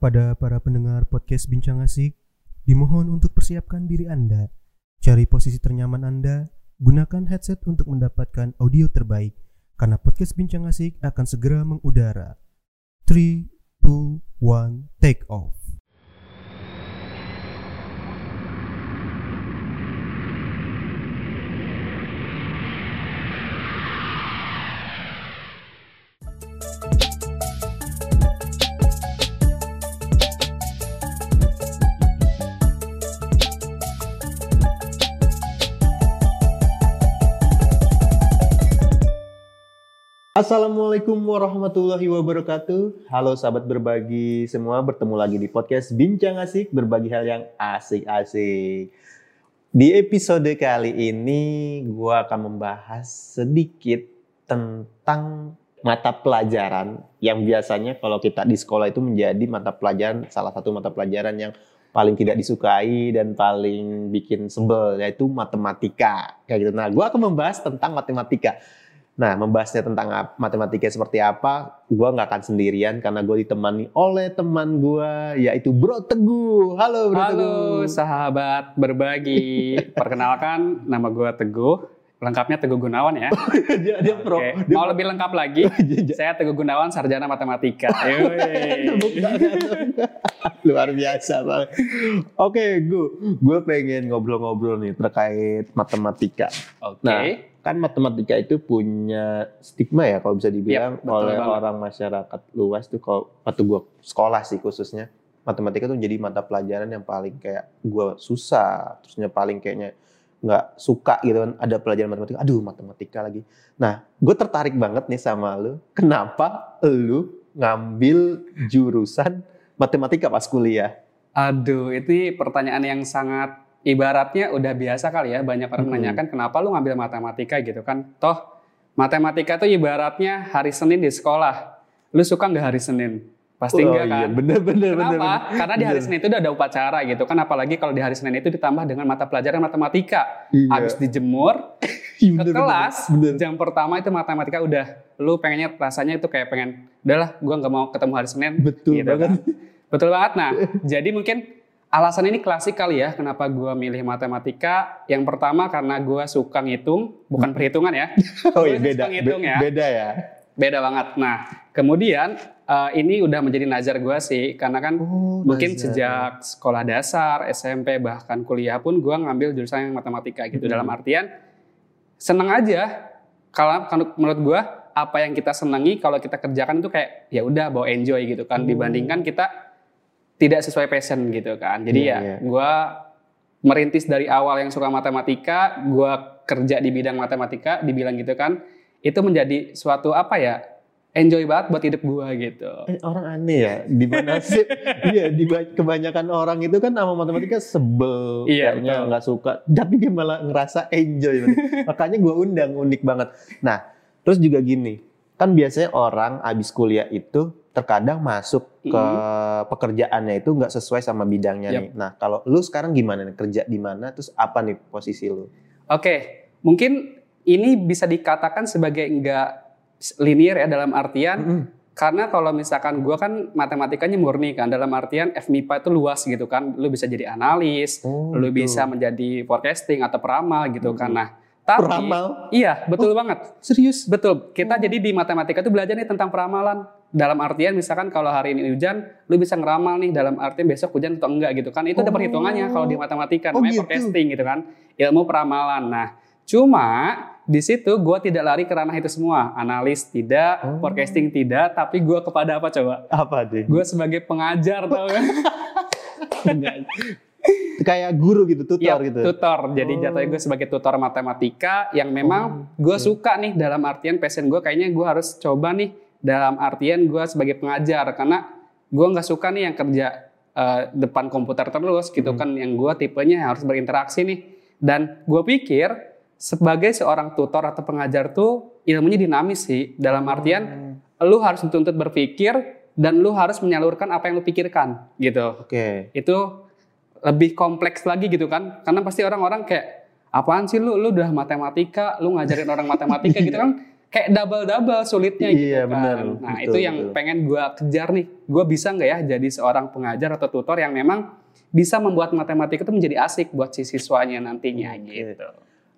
Kepada para pendengar podcast Bincang Asik, dimohon untuk persiapkan diri Anda. Cari posisi ternyaman Anda, gunakan headset untuk mendapatkan audio terbaik, karena podcast Bincang Asik akan segera mengudara. 3, 2, 1, take off. Assalamualaikum warahmatullahi wabarakatuh. Halo sahabat berbagi semua, bertemu lagi di podcast Bincang Asik, berbagi hal yang asik-asik. Di episode kali ini, gue akan membahas sedikit tentang mata pelajaran yang biasanya kalau kita di sekolah itu menjadi mata pelajaran, salah satu mata pelajaran yang paling tidak disukai dan paling bikin sebel, yaitu matematika. Kayak gitu. Nah, gue akan membahas tentang matematika. Nah, membahasnya tentang matematika seperti apa, gue nggak akan sendirian karena gue ditemani oleh teman gue, yaitu Bro Teguh. Halo Bro Halo Teguh. sahabat berbagi. Perkenalkan nama gue Teguh. Lengkapnya Teguh Gunawan ya. dia, dia pro. Oke. Dia Mau lebih lengkap lagi, saya Teguh Gunawan sarjana matematika. Luar biasa. Oke, gue gue pengen ngobrol-ngobrol nih terkait matematika. Oke. Nah, kan matematika itu punya stigma ya kalau bisa dibilang betul oleh banget. orang masyarakat luas tuh kalau waktu gue sekolah sih khususnya matematika tuh jadi mata pelajaran yang paling kayak gue susah terusnya paling kayaknya nggak suka gitu kan ada pelajaran matematika aduh matematika lagi nah gue tertarik banget nih sama lu kenapa lu ngambil jurusan matematika pas kuliah Aduh, ini pertanyaan yang sangat ibaratnya udah biasa kali ya. Banyak orang Mm-mm. menanyakan kenapa lu ngambil matematika gitu kan. Toh matematika tuh ibaratnya hari Senin di sekolah. Lu suka nggak hari Senin? Pasti Oh enggak iya, kan? bener bener Kenapa? bener, bener. Karena di hari Bener. Senin itu udah ada upacara gitu kan, apalagi kalau di hari Senin itu ditambah dengan mata pelajaran matematika. Iya. Habis dijemur Iya, ke bener, kelas, bener. jam pertama itu matematika udah, lu pengennya rasanya itu kayak pengen, udahlah, gua nggak mau ketemu hari Senin. betul Gitu banget kan. Betul banget. Nah, jadi mungkin alasan ini klasik kali ya, kenapa gua milih matematika. Yang pertama karena gua suka ngitung, bukan perhitungan ya. oh iya beda suka ngitung ya. beda ya Beda banget. Nah, kemudian eh, ini udah menjadi nazar gua sih, karena kan Oh, mungkin nazar. sejak sekolah dasar, SMP bahkan kuliah pun gua ngambil jurusan yang matematika gitu Mhm. dalam artian seneng aja kalau kalau menurut gua apa yang kita senangi kalau kita kerjakan itu kayak ya udah bawa enjoy gitu kan Oh. dibandingkan kita tidak sesuai passion gitu kan. Jadi Iya, ya iya. gua merintis dari awal yang suka matematika, gua kerja di bidang matematika, dibilang gitu kan, itu menjadi suatu apa ya? Enjoy banget buat hidup gua gitu. Eh, orang aneh ya di mana sih iya di ba- kebanyakan orang itu kan sama matematika sebel Iya, kayaknya nggak suka tapi dia malah ngerasa enjoy makanya gue undang unik banget nah terus juga gini kan biasanya orang abis kuliah itu terkadang masuk ke Mhm. pekerjaannya itu nggak sesuai sama bidangnya Yap. nih nah kalau lu sekarang gimana nih kerja di mana terus apa nih posisi lu Oke, mungkin ini bisa dikatakan sebagai enggak linear ya dalam artian Mm-mm. karena kalau misalkan gua kan matematikanya murni kan dalam artian FMIPA itu luas gitu kan, lu bisa jadi analis, Oh, lu gitu. bisa menjadi forecasting atau peramal gitu kan. Mhm. Nah, tapi Peramal? iya betul banget. serius Betul. Kita Oh. jadi di matematika itu belajar nih tentang peramalan. Dalam artian misalkan kalau hari ini hujan, lu bisa ngeramal nih dalam artian besok hujan atau enggak gitu kan. Itu ada Oh. perhitungannya kalau di matematika Oh, namanya gitu. forecasting gitu kan. Ilmu peramalan. Nah, cuma di situ gua tidak lari ke ranah itu semua. Analis tidak, Oh. forecasting tidak, tapi gua kepada apa coba? apa deh Gua sebagai pengajar tau kan. kayak guru gitu tutor Iya, gitu tutor. Jadi Oh. jatuhnya gue sebagai tutor matematika yang memang Oh, gue suka nih dalam artian passion gue kayaknya gue harus coba nih dalam artian gue sebagai pengajar karena gue nggak suka nih yang kerja eh, depan komputer terus gitu Hmm. kan yang gue tipenya harus berinteraksi nih. Dan gue pikir sebagai seorang tutor atau pengajar tuh ilmunya dinamis sih. Dalam artian Hmm. lu harus dituntut berpikir dan lu harus menyalurkan apa yang lu pikirkan gitu. Oke. Itu lebih kompleks lagi gitu kan karena pasti orang-orang kayak apaan sih lu? Lu udah matematika lu ngajarin orang matematika gitu kan kayak double double sulitnya Iya, gitu kan. benar. Nah Betul, itu yang betul. pengen gue kejar nih. Gue bisa nggak ya jadi seorang pengajar atau tutor yang memang bisa membuat matematika itu menjadi asik buat si siswanya nantinya Oke. gitu.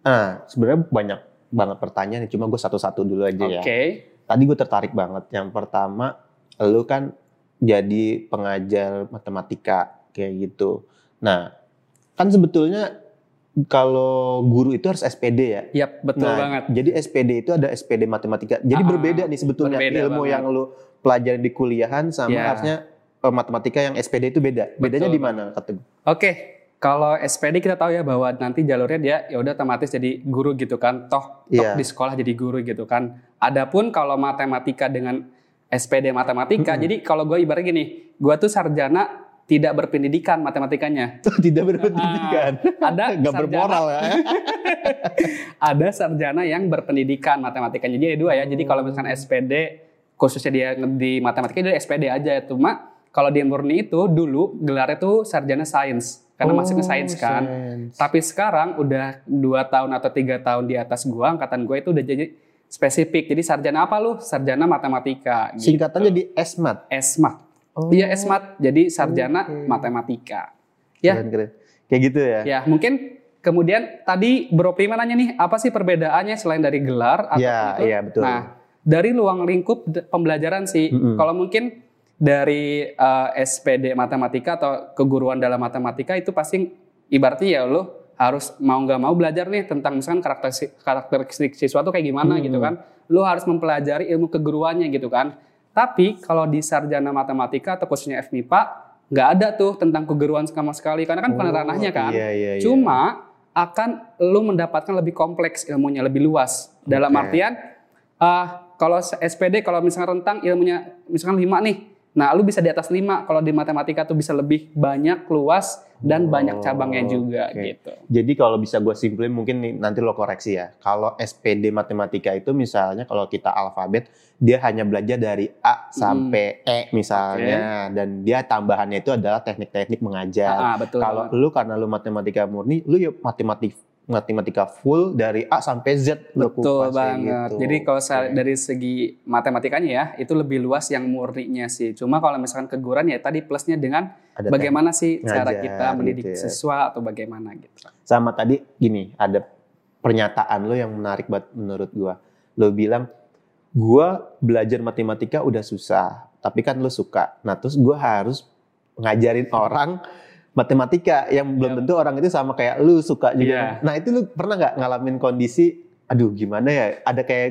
Nah, sebenarnya banyak banget pertanyaan, cuma gue satu-satu dulu aja Oke. ya. Tadi gue tertarik banget. Yang pertama, lu kan jadi pengajar matematika kayak gitu. Nah, kan sebetulnya kalau guru itu harus SPD ya. Yap betul nah, banget. Jadi SPD itu ada SPD matematika. Jadi Ah, berbeda nih sebetulnya berbeda ilmu banget. yang lu pelajari di kuliahan sama Ya. harusnya eh, matematika yang SPD itu beda. Bedanya di mana kata? Oke, kalau SPD kita tahu ya bahwa nanti jalurnya dia ya udah otomatis jadi guru gitu kan, toh, toh Iya. di sekolah jadi guru gitu kan. Adapun kalau matematika dengan SPD matematika, Mm-mm. jadi kalau gue ibarat gini, gue tuh sarjana tidak berpendidikan matematikanya. Tidak berpendidikan. Ada Gak sarjana, bermoral ya. ada sarjana yang berpendidikan matematikanya. Jadi ada dua ya. Jadi kalau misalkan SPD khususnya dia di matematika dia SPD aja. Cuma kalau dia murni itu dulu gelarnya tuh sarjana sains karena masuknya sains kan. Oh, sains. Tapi sekarang udah dua tahun atau tiga tahun di atas gua, angkatan gua itu udah jadi spesifik. Jadi sarjana apa lu? Sarjana matematika. gitu. Singkatannya di SMAT. SMAT. Oh, Iya SMAT. Jadi sarjana Oke. matematika. Ya, Keren, keren. Kayak gitu ya. ya mungkin kemudian tadi Bro Prima nanya nih, apa sih perbedaannya selain dari gelar atau Iya, itu? iya betul. Nah, dari luang lingkup pembelajaran sih. Mm-mm. Kalau mungkin dari eh, SPD matematika atau keguruan dalam matematika itu pasti ibaratnya ya lo harus mau nggak mau belajar nih tentang misalkan karakteristik, karakteristik siswa tuh kayak gimana Hmm. gitu kan. Lo harus mempelajari ilmu keguruannya gitu kan. Tapi kalau di sarjana matematika atau khususnya FMIPA nggak ada tuh tentang keguruan sama sekali karena kan bukan Oh, ranahnya kan. Iya, iya, iya. Cuma akan lu mendapatkan lebih kompleks ilmunya, lebih luas. Dalam Oke. artian, ah kalau SPD, kalau misalnya rentang ilmunya misalkan 5 nih, nah lu bisa di atas 5. Kalau di matematika tuh bisa lebih banyak, luas, dan banyak cabangnya juga oke. gitu. Jadi kalau bisa gue simpulin mungkin nih, nanti lo koreksi ya. Kalau SPD matematika itu misalnya kalau kita alfabet dia hanya belajar dari A sampai E misalnya dan dia tambahannya itu adalah teknik-teknik mengajar. Ah, betul. Kalau lu karena lu matematika murni, lu ya matematik matematika full dari A sampai Z Betul kupas banget. gitu. Jadi kalau saya- Oke. dari segi matematikanya ya, itu lebih luas yang murninya sih. Cuma kalau misalkan keguruan ya tadi plusnya dengan Ada bagaimana sih cara ngajar kita mendidik gitu ya. siswa atau bagaimana gitu. sama tadi gini ada pernyataan lo yang menarik banget menurut gua lo bilang gua belajar matematika udah susah tapi kan lo suka nah terus gua harus ngajarin orang matematika yang belum Yap. tentu orang itu sama kayak lu suka juga. Iya. nah itu lu pernah nggak ngalamin kondisi aduh gimana ya? Ada kayak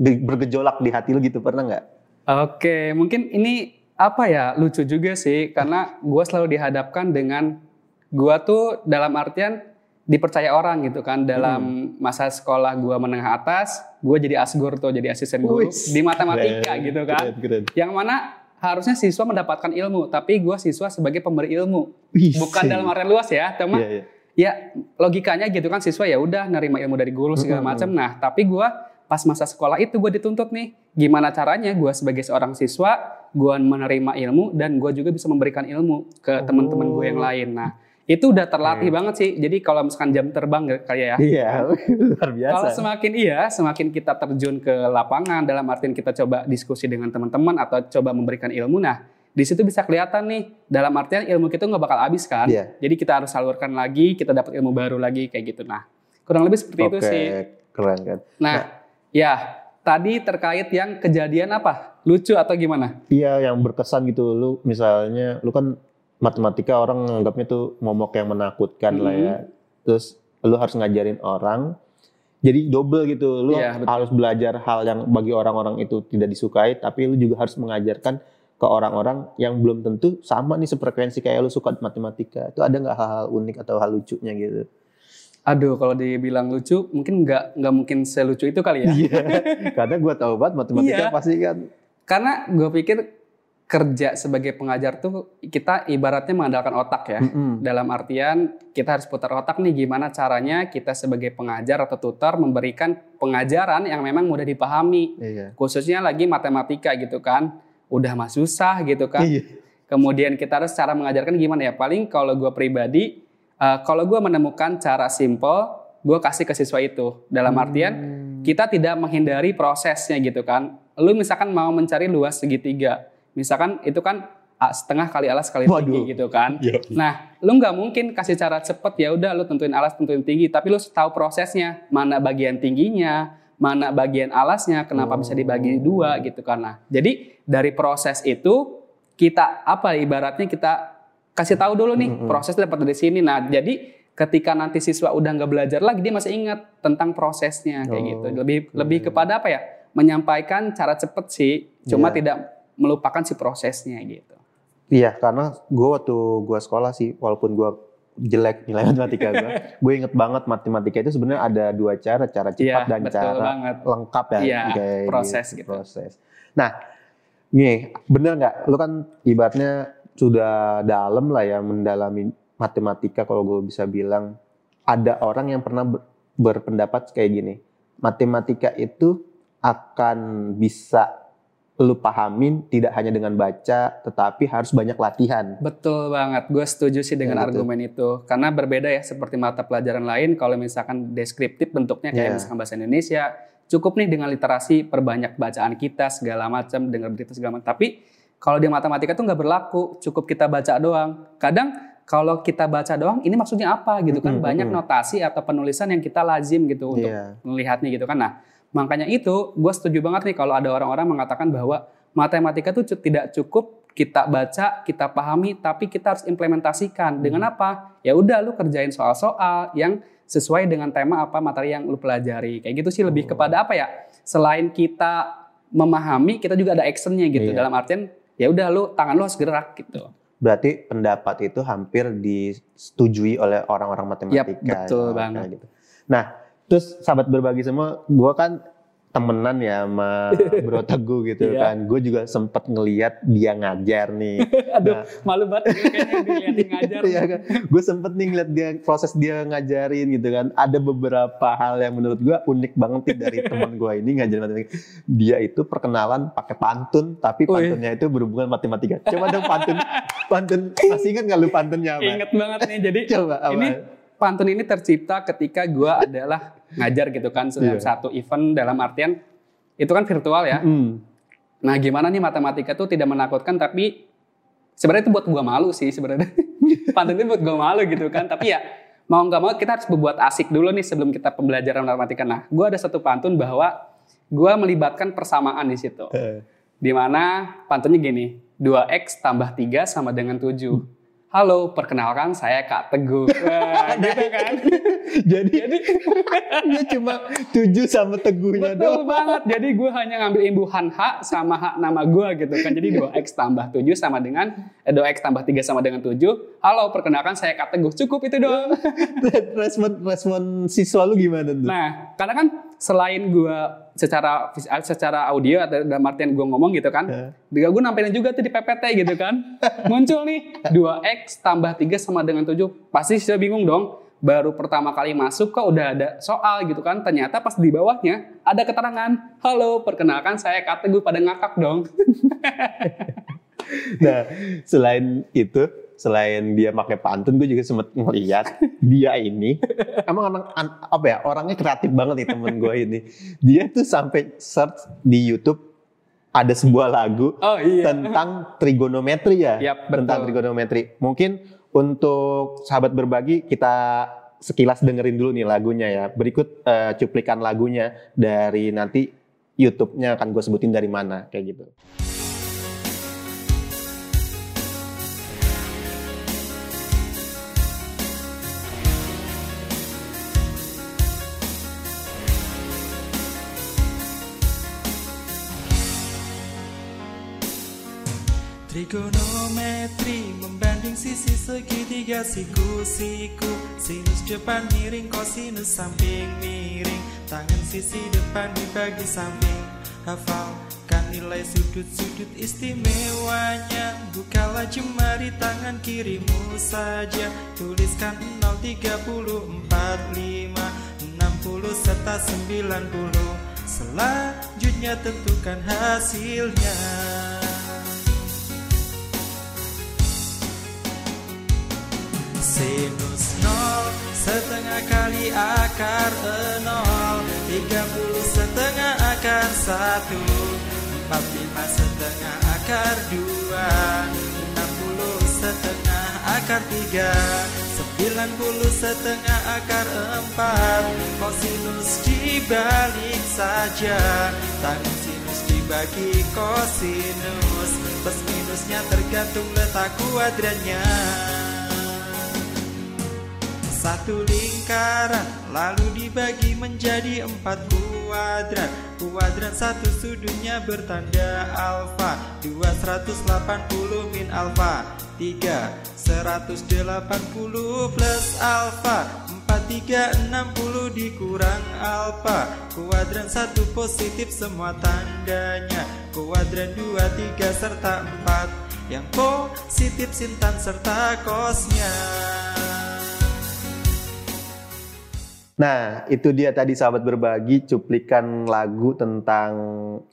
ge- bergejolak di hati lu gitu pernah nggak? Oke, mungkin ini apa ya? Lucu juga sih karena gue selalu dihadapkan dengan gue tuh dalam artian dipercaya orang gitu kan. Dalam masa sekolah gue menengah atas gue jadi asgur tuh jadi asisten guru Wis, di matematika keren, gitu kan. keren, keren. yang mana harusnya siswa mendapatkan ilmu tapi gue siswa sebagai pemberi ilmu. Wih, bukan dalam artian luas ya cuma Iya, iya. ya logikanya gitu kan siswa ya udah nerima ilmu dari guru segala macam. Nah tapi gua pas masa sekolah itu gue dituntut nih gimana caranya gua sebagai seorang siswa gua menerima ilmu dan gua juga bisa memberikan ilmu ke teman-teman gue yang Oh. lain. Nah itu udah terlatih Oke. banget sih jadi kalau misalkan jam terbang kayak ya Iya, luar biasa. kalau semakin iya, semakin kita terjun ke lapangan dalam artian kita coba diskusi dengan teman-teman atau coba memberikan ilmu, nah di situ bisa kelihatan nih dalam artian ilmu kita nggak bakal habis kan. Iya. Jadi kita harus salurkan lagi, kita dapat ilmu baru lagi kayak gitu. Nah kurang lebih seperti itu Oke, sih. keren kan. Nah ya tadi terkait yang kejadian apa? Lucu atau gimana? Iya, yang berkesan gitu. Lu misalnya, lu kan matematika orang nganggapnya tuh momok yang menakutkan lah ya. Terus lu harus ngajarin orang. Jadi double gitu. Lu Iya, betul. harus belajar hal yang bagi orang-orang itu tidak disukai, tapi lu juga harus mengajarkan ke orang-orang yang belum tentu sama nih sefrekuensi kayak lu suka matematika. Itu ada nggak hal-hal unik atau hal lucunya gitu? Aduh kalau dibilang lucu mungkin nggak nggak mungkin selucu itu kali ya. Iya, karena gua tahu banget matematika Iya. pasti kan. Karena gue pikir kerja sebagai pengajar tuh kita ibaratnya mengandalkan otak ya. Mm-mm. Dalam artian kita harus putar otak nih gimana caranya kita sebagai pengajar atau tutor memberikan pengajaran yang memang mudah dipahami. Iya. Khususnya lagi matematika gitu kan. Udah mah susah gitu kan. Iya. Kemudian kita harus cara mengajarkan gimana ya. Paling kalau gue pribadi, eh, kalau gue menemukan cara simple, gue kasih ke siswa itu. Dalam artian Hmm. kita tidak menghindari prosesnya gitu kan. Lu misalkan mau mencari luas segitiga, misalkan itu kan setengah kali alas kali Waduh. tinggi gitu kan. Iya. Nah, lu nggak mungkin kasih cara cepet ya udah lu tentuin alas tentuin tinggi, tapi lu tahu prosesnya mana bagian tingginya, mana bagian alasnya, kenapa bisa dibagi dua gitu kan. Nah, jadi dari proses itu kita apa ibaratnya kita kasih tahu dulu nih proses dapat dari sini. Nah, jadi ketika nanti siswa udah nggak belajar lagi dia masih ingat tentang prosesnya kayak Oh, gitu. Lebih lebih kepada apa ya? Menyampaikan cara cepet sih, cuma Iya. tidak melupakan si prosesnya gitu. Iya, karena gue waktu gue sekolah sih, walaupun gue jelek nilai matematika gue, gue inget banget matematika itu sebenarnya ada dua cara, cara cepat Iya, dan betul cara banget. lengkap ya, Iya, kayak proses gitu. Proses. Nah, nih bener nggak? Lu kan ibaratnya sudah dalam lah ya mendalami matematika kalau gue bisa bilang. Ada orang yang pernah ber- berpendapat kayak gini, matematika itu akan bisa lu pahamin tidak hanya dengan baca, tetapi harus banyak latihan. Betul banget, gue setuju sih dengan gitu. argumen itu. Karena berbeda ya seperti mata pelajaran lain, kalau misalkan deskriptif bentuknya kayak Iya. misalkan bahasa Indonesia, cukup nih dengan literasi, perbanyak bacaan kita segala macam, dengar berita segala macam. Tapi kalau di matematika tuh nggak berlaku, cukup kita baca doang. Kadang kalau kita baca doang, ini maksudnya apa gitu kan? Banyak notasi atau penulisan yang kita lazim gitu untuk Iya. melihatnya gitu kan. Nah, makanya itu gue setuju banget nih kalau ada orang-orang mengatakan bahwa matematika itu tidak cukup kita baca, kita pahami, tapi kita harus implementasikan. Dengan apa? Ya udah lu kerjain soal-soal yang sesuai dengan tema apa materi yang lu pelajari. Kayak gitu sih lebih Oh. kepada apa ya? Selain kita memahami, kita juga ada actionnya gitu. Iya. Dalam artian ya udah lu tangan lu harus gerak gitu. Berarti pendapat itu hampir disetujui oleh orang-orang matematika. Yap, betul ya, banget. Gitu. Nah, terus sahabat berbagi semua, gua kan temenan ya sama Bro Teguh gitu Iya. kan. Gue juga sempet ngeliat dia ngajar nih. Aduh, Nah, malu banget gue kayaknya dilihatin ngajar. Iya kan? Gue sempet nih ngeliat dia proses dia ngajarin gitu kan. Ada beberapa hal yang menurut gue unik banget nih dari teman gue ini ngajarin matematika. Dia itu perkenalan pakai pantun, tapi pantunnya itu berhubungan matematika. Coba dong pantun, pantun masih ingat nggak lu pantunnya apa? Ingat banget nih. Jadi Coba apa? ini pantun ini tercipta ketika gua adalah ngajar gitu kan dalam Iya. satu event dalam artian itu kan virtual ya. Hmm. Nah, gimana nih matematika tuh tidak menakutkan tapi sebenarnya itu buat gua malu sih sebenarnya. pantun itu buat gua malu gitu kan. Tapi ya mau nggak mau kita harus berbuat asik dulu nih sebelum kita pembelajaran matematika. Nah, gua ada satu pantun bahwa gua melibatkan persamaan di situ. Eh, Di mana pantunnya gini, 2x tambah 3 sama dengan 7. Halo, perkenalkan saya Kak Teguh. Wah, gitu kan. Jadi, dia cuma tujuh sama teguhnya Betul doang. banget. Jadi gue hanya ngambil imbuhan H sama hak nama gue gitu kan. Jadi 2x tambah 7 sama dengan eh, 2x tambah 3 sama dengan 7. Halo, perkenalkan saya Kak Teguh. Cukup itu doang. respon respon siswa lu gimana tuh? Nah, karena kan selain gue secara vis- secara audio atau dalam artian gue ngomong gitu kan, Eh. juga gue nampilin juga tuh di PPT gitu kan. Muncul nih 2x tambah 3 sama dengan 7. Pasti saya bingung dong. Baru pertama kali masuk kok udah ada soal gitu kan. Ternyata pas di bawahnya ada keterangan. Halo, perkenalkan saya Kak Teguh pada ngakak dong. Nah, selain itu, selain dia pakai pantun, gue juga sempet ngeliat dia ini, emang anak an- apa ya orangnya kreatif banget nih temen gue ini. Dia tuh sampai search di YouTube ada sebuah lagu Oh iya. tentang trigonometri ya, tentang betul. trigonometri. Mungkin untuk sahabat berbagi kita sekilas dengerin dulu nih lagunya ya. Berikut eh, cuplikan lagunya dari nanti YouTube-nya akan gue sebutin dari mana kayak gitu. Trigonometri membanding sisi segitiga siku-siku Sinus depan miring, kosinus samping miring. Tangan sisi depan dibagi samping. Hafalkan nilai sudut-sudut istimewanya. Bukalah jemari tangan kirimu saja. Tuliskan 0, 30, 45, 60 serta 90 Selanjutnya tentukan hasilnya Sinus nol setengah kali akar nol 30 setengah satu Empat lima setengah akar dua Enam puluh setengah akar tiga Sembilan puluh setengah akar empat. Kosinus dibalik saja Tangan sinus dibagi kosinus Plus minusnya tergantung letak kuadrannya satu lingkaran lalu dibagi menjadi empat kuadran. Kuadran satu sudutnya bertanda alfa Dua 180 min alfa Tiga 180 plus alfa Empat tiga 60 dikurang alfa. Kuadran satu positif semua tandanya Kuadran dua tiga serta empat. Yang positif sintan serta kosnya Nah, itu dia tadi sahabat berbagi cuplikan lagu tentang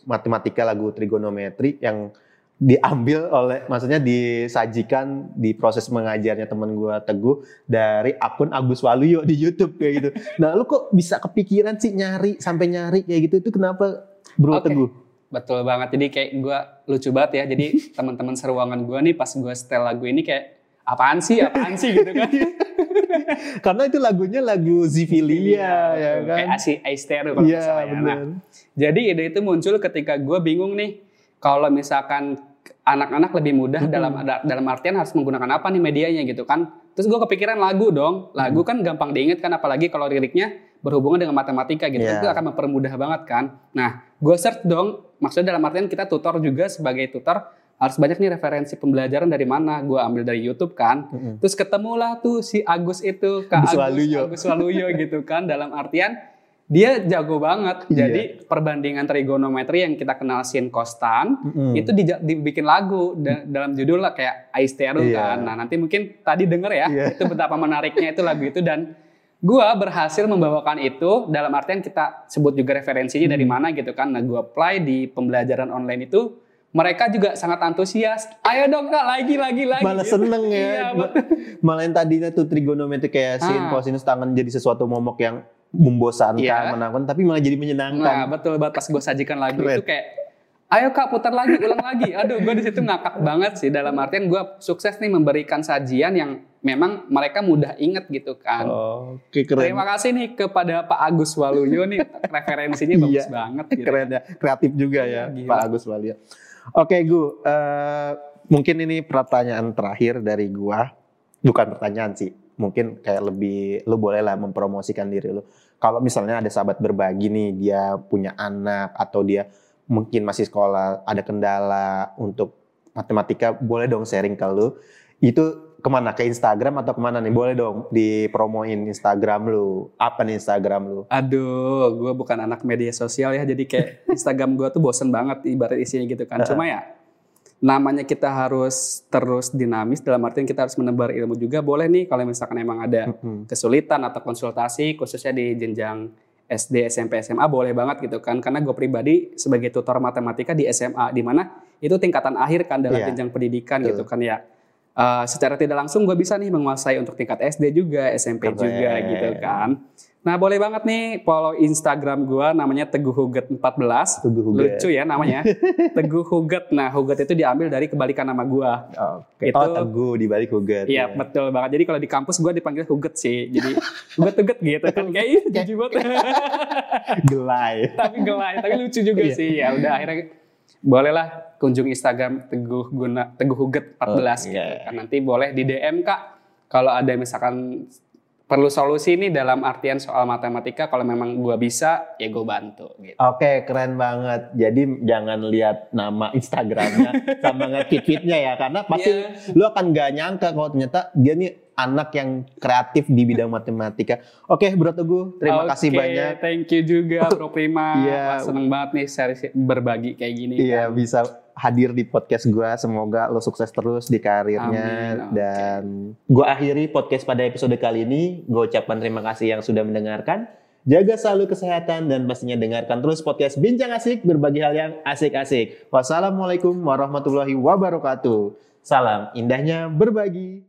matematika lagu trigonometri yang diambil oleh maksudnya disajikan di proses mengajarnya teman gua Teguh dari akun Agus Waluyo di YouTube kayak gitu. Nah, lu kok bisa kepikiran sih nyari sampai nyari kayak gitu itu kenapa Bro Oke. Teguh? Betul banget. Jadi kayak gue lucu banget ya. Jadi teman-teman seruangan gue nih pas gue setel lagu ini kayak apaan sih, apaan sih gitu kan. Karena itu lagunya lagu Zivilia ya kan. Kayak Asi Aistero kalau Iya, nggak salah ya. Nah, jadi ide itu muncul ketika gue bingung nih. Kalau misalkan anak-anak lebih mudah dalam dalam artian harus menggunakan apa nih medianya gitu kan. Terus gue kepikiran lagu dong. Lagu kan gampang diinget kan apalagi kalau liriknya berhubungan dengan matematika gitu. Iya. Itu akan mempermudah banget kan. Nah, gue search dong. Maksudnya dalam artian kita tutor juga sebagai tutor harus banyak nih referensi pembelajaran dari mana. Gue ambil dari YouTube kan. Mm-mm. Terus ketemulah tuh si Agus itu, Kak Agus Agus, Waluyo. Agus Waluyo gitu kan. Dalam artian dia jago banget. Iya. Jadi perbandingan trigonometri yang kita kenal sin kostan Mm-mm. itu dija- dibikin lagu da- dalam judul lah kayak Aistero Iya. kan. Nah nanti mungkin tadi denger ya Iya. itu betapa menariknya itu lagu itu dan gua berhasil membawakan itu dalam artian kita sebut juga referensinya Hmm. dari mana gitu kan. Nah gua apply di pembelajaran online itu mereka juga sangat antusias. Ayo dong kak lagi lagi lagi. malah gitu. seneng Iya, ya. betul. malah yang tadinya tuh trigonometri kayak sin, Ah. kosinus, tangan jadi sesuatu momok yang membosankan, Iya. menakutkan, tapi malah jadi Nah menyenangkan. betul banget pas gue sajikan lagu Keren. itu kayak ayo kak putar lagi ulang lagi aduh gue di situ ngakak banget sih dalam artian gue sukses nih memberikan sajian yang memang mereka mudah inget gitu kan Oke keren. terima kasih nih kepada Pak Agus Waluyo nih referensinya bagus Iya. banget gitu. Keren ya, kreatif juga ya Gila. Pak Agus Walia. Oke Gu, eh, mungkin ini pertanyaan terakhir dari gua. Bukan pertanyaan sih, mungkin kayak lebih, lu boleh lah mempromosikan diri lu. Kalau misalnya ada sahabat berbagi nih, dia punya anak atau dia mungkin masih sekolah, ada kendala untuk matematika, boleh dong sharing ke lu. Itu ke mana? Ke Instagram atau ke mana nih? Boleh dong dipromoin Instagram lu. Apa nih Instagram lu? Aduh, gue bukan anak media sosial ya, jadi kayak Instagram gue tuh bosen banget ibarat isinya gitu kan. Cuma ya, namanya kita harus terus dinamis dalam artian kita harus menebar ilmu juga. Boleh nih kalau misalkan emang ada kesulitan atau konsultasi, khususnya di jenjang SD, SMP, SMA, boleh banget gitu kan. Karena gue pribadi sebagai tutor matematika di SMA, di mana itu tingkatan akhir kan dalam Iya. jenjang pendidikan Betul. gitu kan ya. Eh, secara tidak langsung gue bisa nih menguasai untuk tingkat SD juga, SMP Keren. juga gitu kan. Nah boleh banget nih follow Instagram gue namanya Teguh Huget 14. Teguh Huget. Lucu ya namanya. Teguh Huget. Nah Huget itu diambil dari kebalikan nama gue. Oke. Itu- oh teguh di balik Huget. Iya betul banget. Jadi kalau di kampus gue dipanggil Huget sih. Jadi Huget Huget gitu kan. Kayak ih, jijik banget. Gelai. tapi gelai. Tapi lucu juga Iya. sih. Ya udah akhirnya bolehlah kunjung Instagram Teguh Guna Teguh Huget 14 gitu. Oke. Kan nanti boleh di DM Kak. Kalau ada misalkan perlu solusi nih dalam artian soal matematika kalau memang gua bisa ya gue bantu gitu. Oke, keren banget. Jadi jangan lihat nama Instagramnya sama nge-tweetnya ya, karena pasti Iya. lu akan gak nyangka kalau ternyata dia nih anak yang kreatif di bidang matematika. Oke, Bro Teguh, terima kasih Oke, banyak. Thank you juga Bro Prima. Iya. Wah, seneng banget nih share berbagi kayak gini. Iya, kan. bisa hadir di podcast gua. Semoga lo sukses terus di karirnya Amin, oke. dan gua akhiri podcast pada episode kali ini. Gue ucapkan terima kasih yang sudah mendengarkan. Jaga selalu kesehatan dan pastinya dengarkan terus podcast Bincang Asik berbagi hal yang asik-asik. Wassalamualaikum warahmatullahi wabarakatuh. Salam indahnya berbagi.